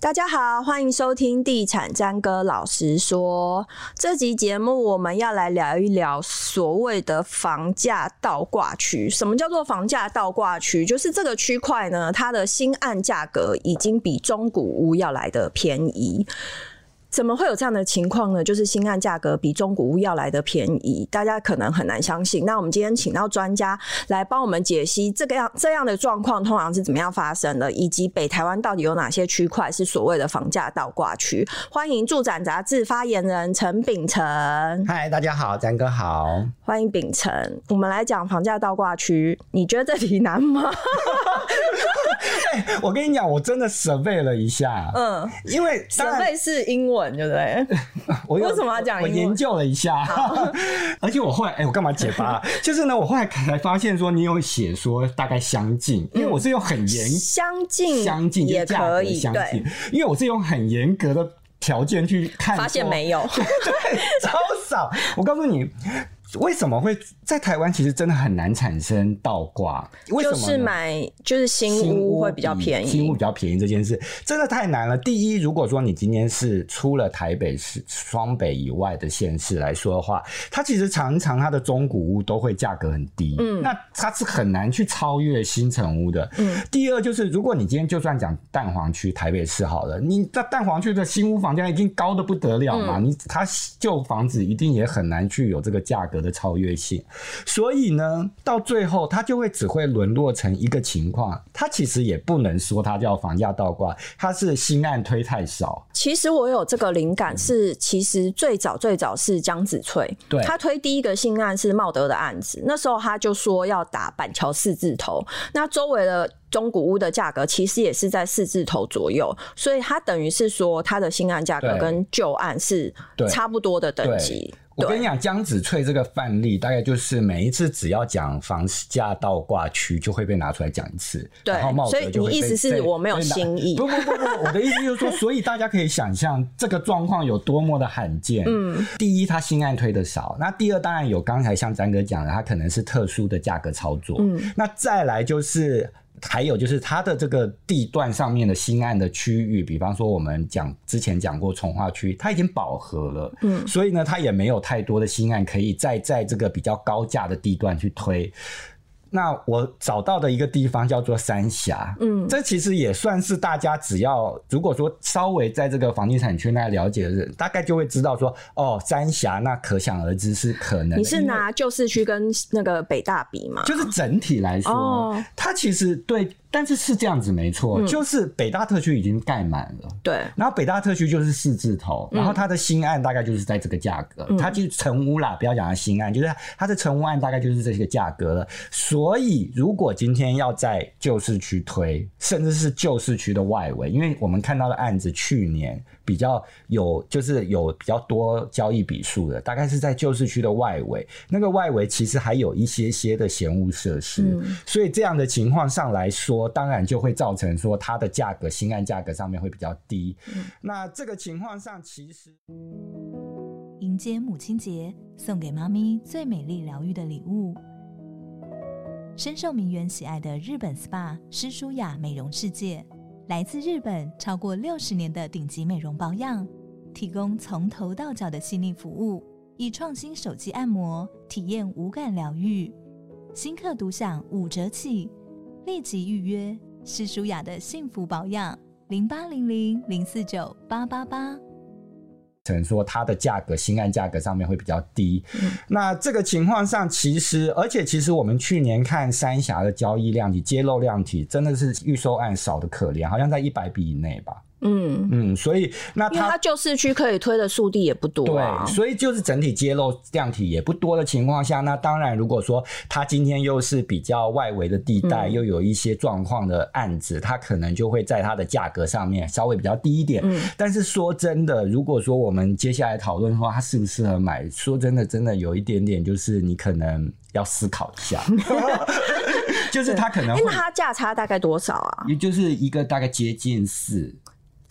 大家好，欢迎收听《地产詹哥老实说》。这集节目，我们要来聊一聊所谓的房价倒挂区。什么叫做房价倒挂区？就是这个区块呢，它的新案价格已经比中古屋要来得便宜。怎么会有这样的情况呢？就是新案价格比中古屋要来的便宜，大家可能很难相信。那我们今天请到专家来帮我们解析这个样这样的状况通常是怎么样发生的，以及北台湾到底有哪些区块是所谓的房价倒挂区。欢迎住展杂志发言人陈秉成。嗨，大家好，詹哥好。欢迎秉成。我们来讲房价倒挂区，你觉得这题难吗？欸、我跟你讲，我真的 survey 了一下，嗯，因为 survey 是英文，对不对？我为什么要讲英文？我研究了一下，而且我后来，哎、欸，我干嘛解巴？就是呢，我后来才发现说，你有写说大概相近，因为我是用很严相近相近也可以相近，因为我是用很严格的条件去看，发现没有，对，超少。我告诉你。为什么会在台湾？其实真的很难产生倒挂。为什么？就是买就是新屋会比较便宜，新屋比较便宜这件事真的太难了。第一，如果说你今天是出了台北市、双北以外的县市来说的话，它其实常常它的中古屋都会价格很低，嗯，那它是很难去超越新城屋的。嗯。第二就是，如果你今天就算讲蛋黄区台北市好了，你在蛋黄区的新屋房价已经高的不得了嘛，嗯、你它旧房子一定也很难去有这个价格的超越性，所以呢，到最后它就会只会沦落成一个情况，它其实也不能说它叫房价倒挂，它是新案推太少。其实我有这个灵感是，其实最早最早是江子翠，对，他推第一个新案是茂德的案子，那时候他就说要打板桥四字头，那周围的中古屋的价格其实也是在四字头左右，所以它等于是说它的新案价格跟旧案是差不多的等级。我跟你讲，江子翠这个范例，大概就是每一次只要讲房价倒挂区，就会被拿出来讲一次。对，然后茂德就会被，所以你意思是我没有新意？不不不不，我的意思就是说，所以大家可以想象这个状况有多么的罕见。嗯，第一，他新案推的少；那第二，当然有刚才像詹哥讲的，他可能是特殊的价格操作。嗯，那再来就是。还有就是它的这个地段上面的新案的区域，比方说我们讲之前讲过从化区，它已经饱和了，嗯，所以呢，它也没有太多的新案可以再在这个比较高价的地段去推。那我找到的一个地方叫做三峡，嗯，这其实也算是大家只要如果说稍微在这个房地产圈内了解的人，大概就会知道说，哦，三峡那可想而知是可能。你是拿旧市区跟那个北大比吗？就是整体来说，哦，它其实对。但是是这样子没错，嗯，就是北大特区已经盖满了，对。然后北大特区就是四字头，然后它的新案大概就是在这个价格，嗯，它就是成屋啦，不要讲它新案，就是它的成屋案大概就是这个价格了。所以如果今天要在旧市区推，甚至是旧市区的外围，因为我们看到的案子去年。比较有就是有比较多交易笔数的，大概是在旧市区的外围，那个外围其实还有一些些的闲屋设施，嗯，所以这样的情况上来说，当然就会造成说它的价格新案价格上面会比较低。嗯，那这个情况上，其实迎接母亲节，送给妈咪最美丽疗愈的礼物，深受名媛喜爱的日本 SPA 诗舒雅美容世界。来自日本超过六十年的顶级美容保养，提供从头到脚的细腻服务，以创新手机按摩体验无感疗愈，新客独享五折起，立即预约诗舒雅的幸福保养零八零零零四九八八八。成说它的价格，新案价格上面会比较低。嗯，那这个情况上，其实而且其实我们去年看三峡的交易量体、揭露量体，真的是预售案少的可怜，好像在一百笔以内吧。嗯嗯，所以那它旧市区可以推的速地也不多，啊，对，所以就是整体揭露量体也不多的情况下，那当然如果说它今天又是比较外围的地带，嗯，又有一些状况的案子，它可能就会在它的价格上面稍微比较低一点。嗯，但是说真的，如果说我们接下来讨论的话，它适不适合买？说真的，真的有一点点，就是你可能要思考一下，就是它可能会，因为它价差大概多少啊？也就是一个大概接近四。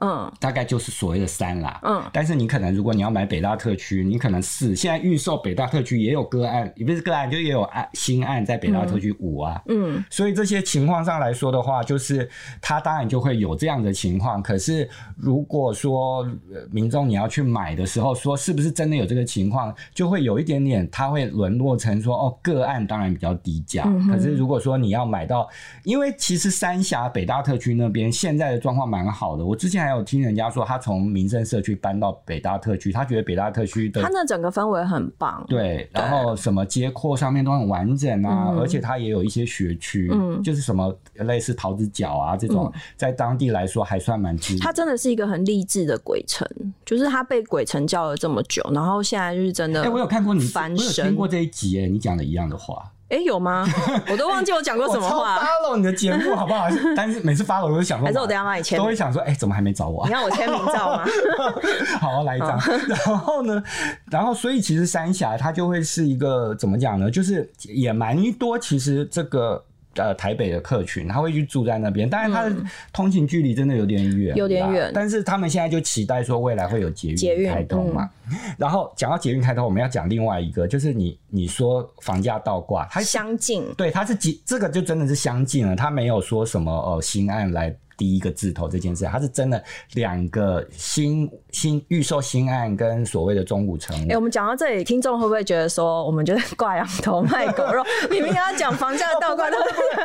嗯，大概就是所谓的三啦，嗯，但是你可能如果你要买北大特区，你可能四，现在预售北大特区也有个案，也不是个案，就也有案新案在北大特区五啊，嗯，所以这些情况上来说的话，就是它当然就会有这样的情况。可是如果说民众你要去买的时候，说是不是真的有这个情况，就会有一点点，它会沦落成说哦，个案当然比较低价，嗯、可是如果说你要买到，因为其实三峡北大特区那边现在的状况蛮好的，我之前还有听人家说，他从民生社区搬到北大特区，他觉得北大特区的，他那整个氛围很棒，对，然后什么街廓上面都很完整啊，嗯、而且它也有一些学区，嗯，就是什么类似桃子角啊这种，嗯、在当地来说还算蛮近。它真的是一个很励志的鬼城，就是它被鬼城叫了这么久，然后现在就是真的。哎、欸，我有看过你，我有听过这一集，哎，你讲的一样的话。哎、欸，有吗？我都忘记我讲过什么话。我 follow 你的节目好不好？但是每次 follow 我都想说，还是我等下帮你签，都会想说，哎、欸，怎么还没找我、啊？你要我签名照吗？好，来一张。然后呢，然后所以其实三峡它就会是一个怎么讲呢？就是也蛮多，其实这个。呃，台北的客群他会去住在那边，但是他的通勤距离真的有点远，有点远。但是他们现在就期待说未来会有捷运开通嘛。嗯、然后讲到捷运开通，我们要讲另外一个，就是你你说房价倒挂，它相近，对，它是几这个就真的是相近了，它没有说什么呃新案来。第一个字头这件事，它是真的两个新新预售新案跟所谓的中古成屋。哎、欸，我们讲到这里，听众会不会觉得说，我们就是挂羊头卖狗肉？你们要讲房价倒挂的？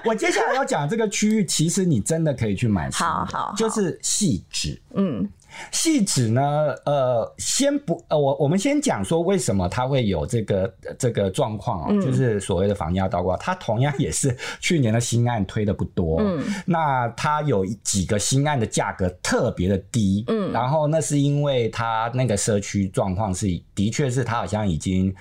我接下来要讲这个区域，其实你真的可以去买，好好，就是细致，嗯。汐止呢？呃，先不呃，我我们先讲说为什么它会有这个这个状况啊，就是所谓的房价倒挂。它同样也是去年的新案推的不多，嗯，那它有几个新案的价格特别的低，嗯，然后那是因为它那个社区状况是的确是它好像已经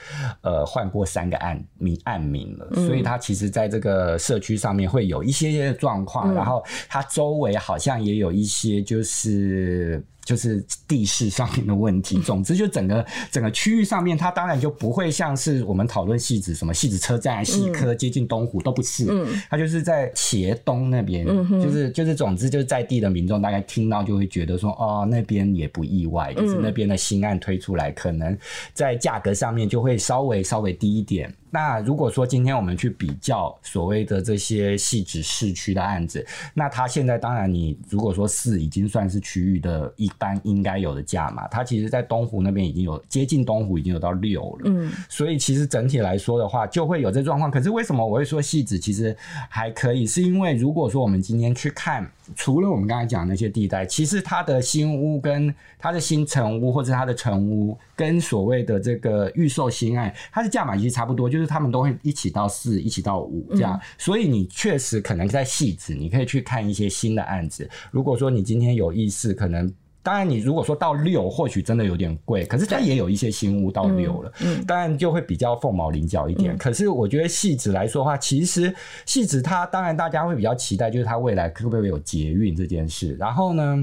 呃换过三个案名案名了，所以它其实在这个社区上面会有一些些状况，然后它周围好像也有一些就是。就是地势上面的问题。总之，就整个整个区域上面，它当然就不会像是我们讨论戏子什么戏子车站、戏科接近东湖都不是。嗯，它就是在茄东那边，就是就是总之就是在地的民众大概听到就会觉得说，哦，那边也不意外，就是那边的新案推出来，可能在价格上面就会稍微稍微低一点。那如果说今天我们去比较所谓的这些细致市区的案子，那它现在当然你如果说四已经算是区域的一般应该有的价嘛，它其实在东湖那边已经有接近东湖已经有到六了，嗯，所以其实整体来说的话就会有这状况。可是为什么我会说细致其实还可以？是因为如果说我们今天去看。除了我们刚才讲的那些地带，其实它的新屋跟它的新城屋或者它的城屋跟所谓的这个预售新案，它的价码其实差不多，就是他们都会一起到四，一起到五这样。嗯、所以你确实可能在汐止，你可以去看一些新的案子。如果说你今天有意思，可能。当然，你如果说到六，或许真的有点贵，可是它也有一些新屋到六了，嗯，当然就会比较凤毛麟角一点。嗯、可是我觉得汐止来说的话，其实汐止它当然大家会比较期待，就是它未来会不会有捷运这件事。然后呢，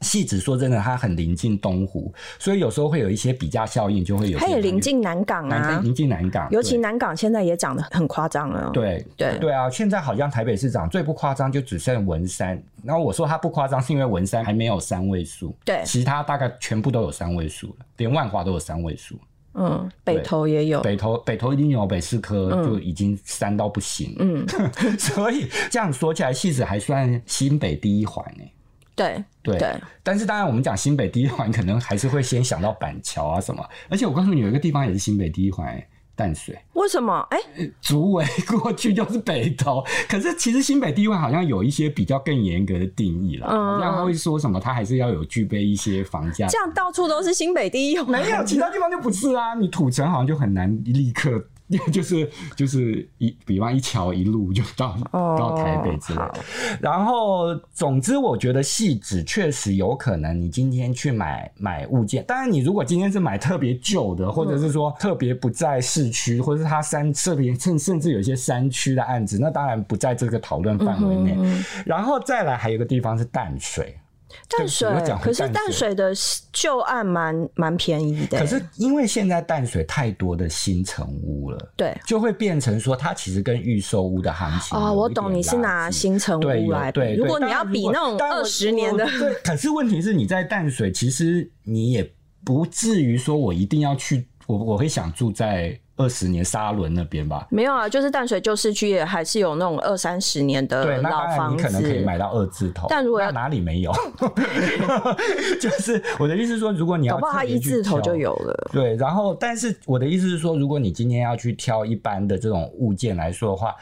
汐止说真的，它很临近东湖，所以有时候会有一些比价效应，就会有。它也临近南港啊，临近南港，尤其南港现在也涨得很夸张了。对对对啊，现在好像台北市涨最不夸张，就只剩文山。然后我说它不夸张，是因为文山还没有三位数，对，其他大概全部都有三位数了，连万华都有三位数。嗯，北投也有，北投北投一定有，北四科就已经三到不行。嗯，所以这样说起来，戏子还算新北第一环呢。对对，对但是当然，我们讲新北第一环，可能还是会先想到板桥啊什么。而且我告诉你，有一个地方也是新北第一环，淡水。为什么？哎、欸，竹围过去就是北投。可是其实新北第一环好像有一些比较更严格的定义了，嗯、好像他会说什么，他还是要有具备一些房价。这样到处都是新北第一环，没有其他地方就不是啊。你土城好像就很难立刻。就是就是一，比方一桥一路就到、oh, 到台北之类的。然后，总之，我觉得细致确实有可能。你今天去买买物件，当然，你如果今天是买特别旧的，或者是说特别不在市区，或者是它山特别甚甚至有一些山区的案子，那当然不在这个讨论范围内。嗯、哼然后再来，还有一个地方是淡水。淡水，可是淡水的旧案蛮蛮便宜的。可是因为现在淡水太多的新城屋了，对，就会变成说它其实跟预售屋的行情哦，我懂，你是拿新城屋来比。如果你要比那种二十年的，对，可是问题是你在淡水，其实你也不至于说我一定要去，我我会想住在。二十年沙仑那边吧，没有啊，就是淡水旧市区也还是有那种二三十年的老房子，你可能可以买到二字头。但如果要哪里没有，就是我的意思是说，如果你要，搞不好它一字头就有了。对，然后但是我的意思是说，如果你今天要去挑一般的这种物件来说的话，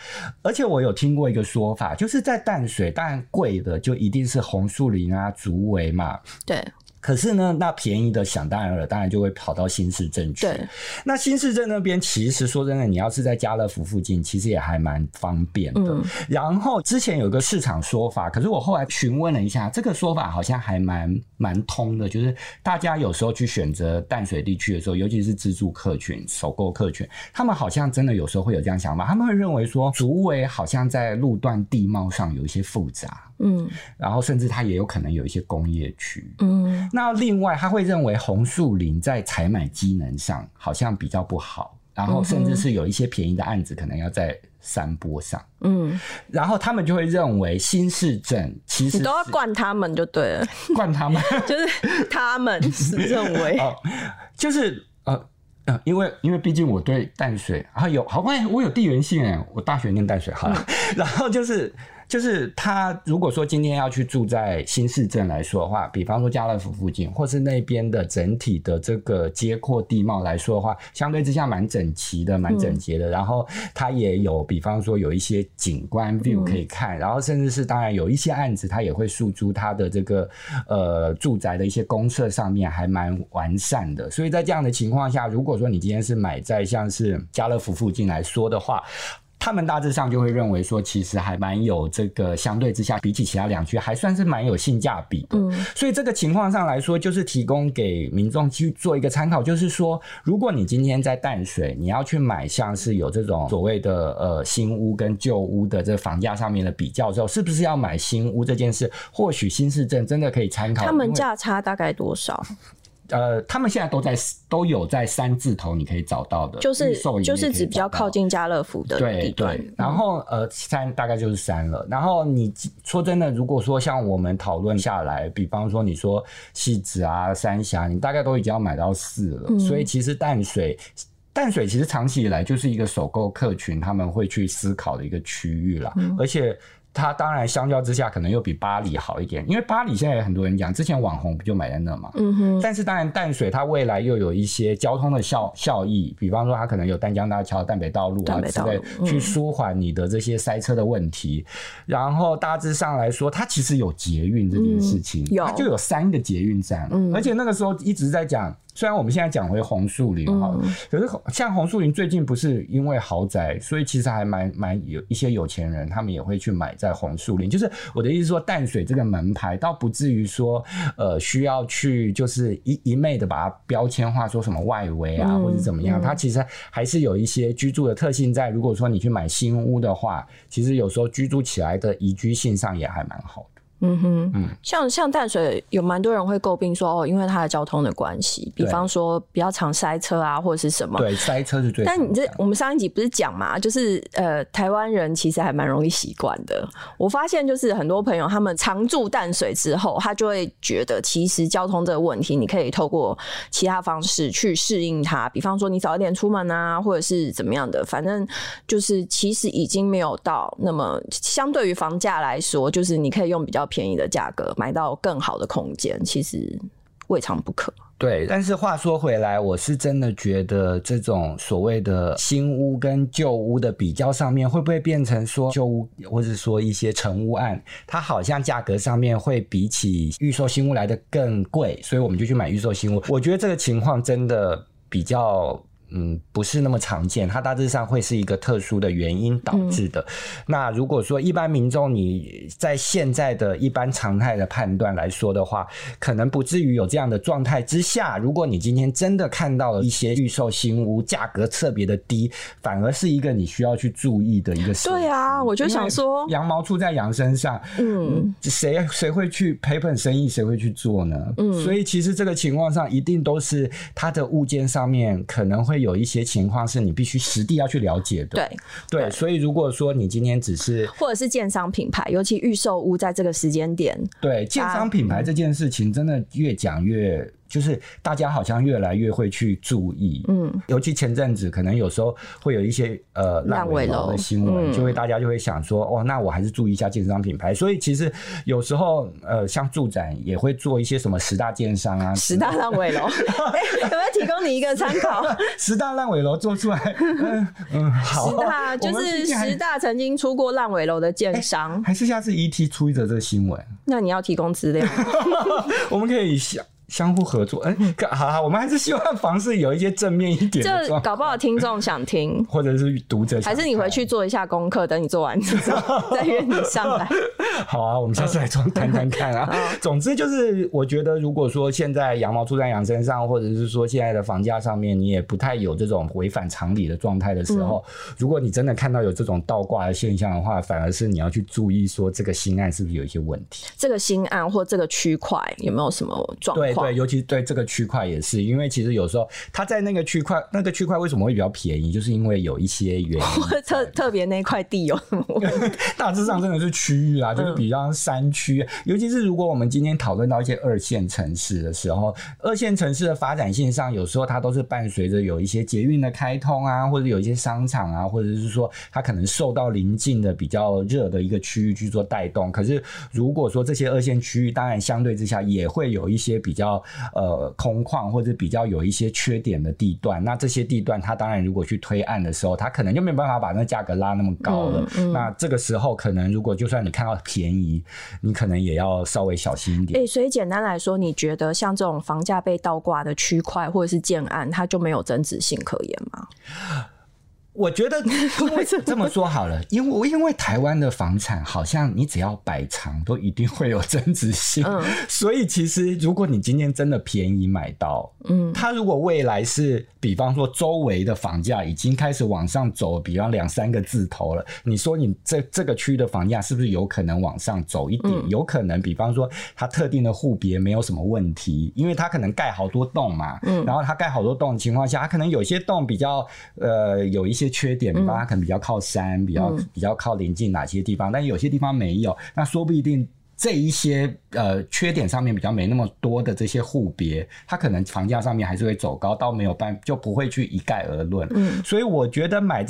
而且我有听过一个说法，就是在淡水，当然贵的就一定是红树林啊、竹围嘛。对。可是呢，那便宜的想当然了，当然就会跑到新市镇去。对，那新市镇那边其实说真的，你要是在家乐福附近，其实也还蛮方便的。嗯。然后之前有个市场说法，可是我后来询问了一下，这个说法好像还蛮蛮通的，就是大家有时候去选择淡水地区的时候，尤其是自助客群、首购客群，他们好像真的有时候会有这样想法，他们会认为说，竹围好像在路段地貌上有一些复杂。嗯，然后甚至它也有可能有一些工业区。嗯，那另外他会认为红树林在采买机能上好像比较不好，然后甚至是有一些便宜的案子可能要在山坡上。嗯，然后他们就会认为新市镇其实你都要灌他们就对了，灌他们。就是他们是认为哦，就是呃呃，因为因为毕竟我对淡水还有好，哎，我有地缘性哎，我大学念淡水好了，嗯、然后就是。就是他如果说今天要去住在新市镇来说的话，比方说家乐福附近，或是那边的整体的这个街廓地貌来说的话，相对之下蛮整齐的，蛮整洁的。然后它也有，比方说有一些景观 view 可以看，然后甚至是当然有一些案子，它也会诉诸它的这个呃住宅的一些公设上面还蛮完善的。所以在这样的情况下，如果说你今天是买在像是家乐福附近来说的话，他们大致上就会认为说，其实还蛮有这个相对之下，比起其他两区还算是蛮有性价比的。嗯，所以这个情况上来说，就是提供给民众去做一个参考，就是说，如果你今天在淡水，你要去买像是有这种所谓的呃新屋跟旧屋的这个房价上面的比较之后，是不是要买新屋这件事，或许新市镇真的可以参考。他们价差大概多少？呃，他们现在都在都有在三字头，你可以找到的，就是就是指比较靠近家乐福的。对对，然后呃，三大概就是三了。然后你说真的，如果说像我们讨论下来，比方说你说汐止啊、三峡，你大概都已经要买到四了。嗯。所以其实淡水淡水其实长期以来就是一个首购客群他们会去思考的一个区域啦，嗯。而且。它当然相较之下可能又比巴黎好一点，因为巴黎现在有很多人讲，之前网红不就买在那嘛。嗯哼。但是当然淡水它未来又有一些交通的效效益，比方说它可能有丹江大桥、淡北道路啊之类，去舒缓你的这些塞车的问题。嗯、然后大致上来说，它其实有捷运这件事情，嗯、它就有三个捷运站，嗯、而且那个时候一直在讲。虽然我们现在讲回红树林哈，可是像红树林最近不是因为豪宅，所以其实还蛮蛮有一些有钱人，他们也会去买在红树林。就是我的意思说，淡水这个门牌倒不至于说，呃，需要去就是一一昧的把它标签化，说什么外围啊，或者怎么样，它其实还是有一些居住的特性在。如果说你去买新屋的话，其实有时候居住起来的宜居性上也还蛮好的。嗯哼，嗯，像像淡水有蛮多人会诟病说哦，因为它的交通的关系，比方说比较常塞车啊，或者是什么。对，塞车是最。但你这我们上一集不是讲嘛，就是呃，台湾人其实还蛮容易习惯的。我发现就是很多朋友他们常住淡水之后，他就会觉得其实交通这个问题，你可以透过其他方式去适应它，比方说你早一点出门啊，或者是怎么样的，反正就是其实已经没有到那么相对于房价来说，就是你可以用比较。便宜的价格买到更好的空间，其实未尝不可。对，但是话说回来，我是真的觉得这种所谓的新屋跟旧屋的比较上面，会不会变成说旧屋，或者说一些成屋案，它好像价格上面会比起预售新屋来的更贵，所以我们就去买预售新屋。我觉得这个情况真的比较。嗯不是那么常见，它大致上会是一个特殊的原因导致的。嗯、那如果说一般民众你在现在的一般常态的判断来说的话，可能不至于有这样的状态之下。如果你今天真的看到了一些预售新屋价格特别的低，反而是一个你需要去注意的一个事。对啊，我就想说，羊毛出在羊身上，嗯，谁谁会去赔本生意，谁会去做呢？嗯，所以其实这个情况上一定都是它的物件上面可能会有一些情况是你必须实地要去了解的。对对，所以如果说你今天只是或者是建商品牌，尤其预售屋在这个时间点，对建商品牌这件事情，真的越讲越。就是大家好像越来越会去注意，嗯，尤其前阵子可能有时候会有一些呃烂尾楼的新闻，嗯、就会大家就会想说，哦，那我还是注意一下建商品牌。所以其实有时候呃，像住展也会做一些什么十大建商啊，十大烂尾楼，有没有提供你一个参考？十大烂尾楼做出来，嗯嗯，好，十大 就是十大曾经出过烂尾楼的建商，还是下次 ET 出一则这个新闻？那你要提供资料，我们可以想。相互合作，哎、欸，好好，我们还是希望房市有一些正面一点的。这搞不好听众想听，或者是读者，还是你回去做一下功课，等你做完之后 再约你上来。好啊，我们下次来装谈谈看啊。总之就是，我觉得如果说现在羊毛出在羊身上，或者是说现在的房价上面，你也不太有这种违反常理的状态的时候，嗯、如果你真的看到有这种倒挂的现象的话，反而是你要去注意说这个新案是不是有一些问题。这个新案或这个区块有没有什么状况？对对，尤其对这个区块也是，因为其实有时候它在那个区块，那个区块为什么会比较便宜，就是因为有一些原因。特特别那块地有什么？大致上真的是区域啊，就是比较山区，嗯、尤其是如果我们今天讨论到一些二线城市的时候，二线城市的发展线上，有时候它都是伴随着有一些捷运的开通啊，或者有一些商场啊，或者是说它可能受到临近的比较热的一个区域去做带动。可是如果说这些二线区域，当然相对之下也会有一些比较。呃，空旷或者比较有一些缺点的地段，那这些地段，它当然如果去推案的时候，它可能就没办法把那价格拉那么高了。嗯嗯、那这个时候，可能如果就算你看到便宜，你可能也要稍微小心一点。哎、欸，所以简单来说，你觉得像这种房价被倒挂的区块或者是建案，它就没有增值性可言吗？我觉得，因为这么说好了，因为因为台湾的房产好像你只要摆长，都一定会有增值性。嗯，所以其实如果你今天真的便宜买到，嗯，它如果未来是，比方说周围的房价已经开始往上走，比方两三个字头了，你说你这这个区的房价是不是有可能往上走一点？嗯，有可能，比方说它特定的户别没有什么问题，因为它可能盖好多栋嘛，嗯，然后它盖好多栋的情况下，它可能有些栋比较呃有一些。缺点，比方它可能比较靠山，比较比较靠临近哪些地方，但有些地方没有，那说不一定。这一些呃缺点上面比较没那么多的这些户别，它可能房价上面还是会走高，倒没有办就不会去一概而论。嗯，所以我觉得买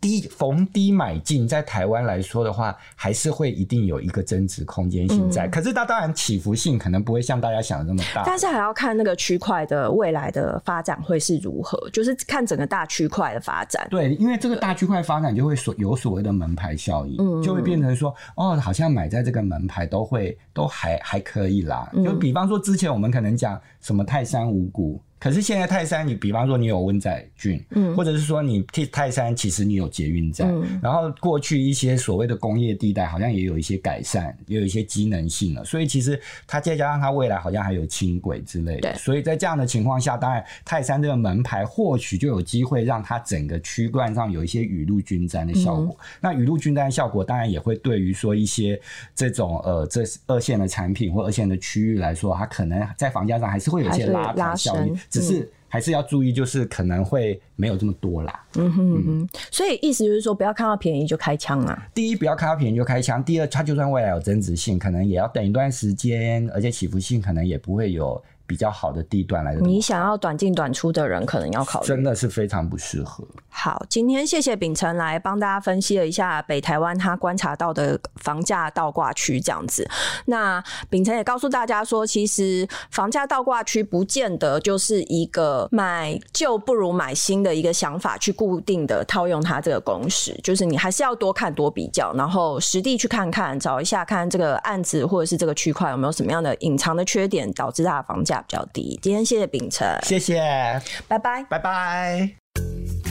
低逢低买进，在台湾来说的话，还是会一定有一个增值空间性在。嗯、可是它当然起伏性可能不会像大家想的那么大，但是还要看那个区块的未来的发展会是如何，就是看整个大区块的发展。对，因为这个大区块发展就会所有所谓的门牌效应，嗯、就会变成说哦，好像买在这个门牌都。会都还还可以啦，就比方说之前我们可能讲什么泰山五股。可是现在泰山，你比方说你有温仔郡，嗯，或者是说你替泰山，其实你有捷运站，嗯，然后过去一些所谓的工业地带，好像也有一些改善，也有一些机能性了。所以其实它再加上它未来好像还有轻轨之类的，所以在这样的情况下，当然泰山这个门牌或许就有机会让它整个区段上有一些雨露均沾的效果。嗯，那雨露均沾的效果，当然也会对于说一些这种呃这二线的产品或二线的区域来说，它可能在房价上还是会有一些拉抬效应。只是还是要注意，就是可能会没有这么多啦。嗯哼嗯哼，所以意思就是说，不要看到便宜就开枪啊。第一，不要看到便宜就开枪；第二，它就算未来有增值性，可能也要等一段时间，而且起伏性可能也不会有。比较好的地段来的，你想要短进短出的人，可能要考虑，真的是非常不适合。好，今天谢谢秉成来帮大家分析了一下北台湾他观察到的房价倒挂区这样子。那秉成也告诉大家说，其实房价倒挂区不见得就是一个买旧不如买新的一个想法，去固定的套用它这个公式，就是你还是要多看多比较，然后实地去看看，找一下看这个案子或者是这个区块有没有什么样的隐藏的缺点，导致它的房价比较低。今天谢谢秉承，谢谢，拜拜，拜拜。